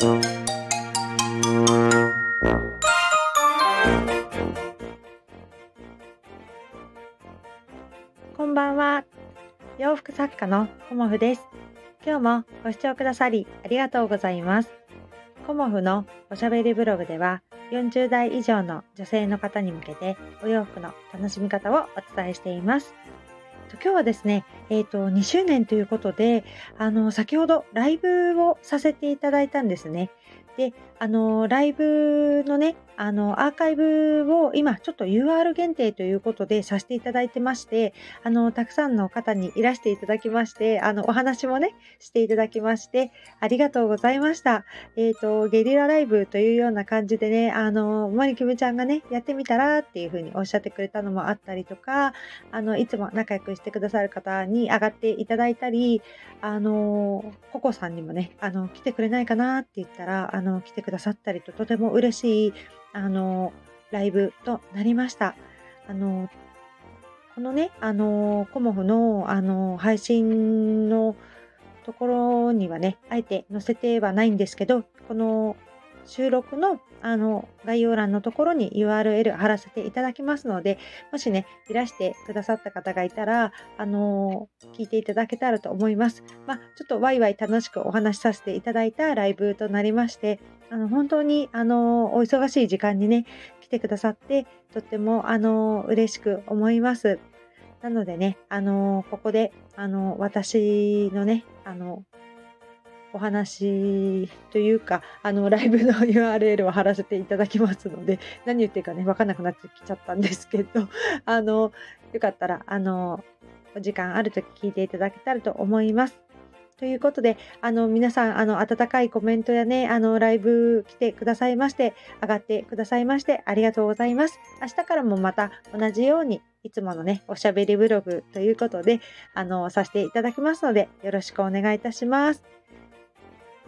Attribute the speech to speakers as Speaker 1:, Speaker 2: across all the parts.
Speaker 1: こんばんは。洋服作家のコモフです。今日もご視聴くださりありがとうございます。コモフのおしゃべりブログでは40代以上の女性の方に向けてお洋服の楽しみ方をお伝えしています。今日はですね、えっ、ー、と、2周年ということで、あの、先ほどライブをさせていただいたんですね。で、あの、ライブのね、あの、アーカイブを今ちょっと UR 限定ということでさせていただいてまして、あの、たくさんの方にいらしていただきまして、あの、お話もね、していただきまして、ありがとうございました。えっ、ー、と、ゲリラライブというような感じでね、あの、マリキムちゃんがね、やってみたらっていうふうにおっしゃってくれたのもあったりとか、あの、いつも仲良くしてくださる方に上がっていただいたり、あの、ココさんにもね、あの、来てくれないかなって言ったら、あの、の来てくださったりと、とても嬉しい、あの、ライブとなりました。あの、このね、あの、コモフの、あの、配信のところにはね、あえて載せてはないんですけど、この収録のあの概要欄のところに URL 貼らせていただきますので、もしね、いらしてくださった方がいたら、あの聞いていただけたらと思います。まあ、ちょっとワイワイ楽しくお話しさせていただいたライブとなりまして、あの本当にあのお忙しい時間にね、来てくださって、とってもあの嬉しく思います。なのでね、あのここであの私のね、あのお話というか、あの、ライブの URL を貼らせていただきますので、何言ってるかね、わかんなくなってきちゃったんですけど、あの、よかったら、あの、お時間あるとき聞いていただけたらと思います。ということで、あの、皆さん、あの、温かいコメントやね、あの、ライブ来てくださいまして、上がってくださいまして、ありがとうございます。明日からもまた同じように、いつものね、おしゃべりブログということで、あの、させていただきますので、よろしくお願いいたします。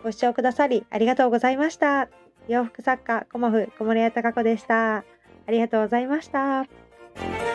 Speaker 1: ご視聴くださりありがとうございました。洋服作家、コモフ、小森屋隆子でした。ありがとうございました。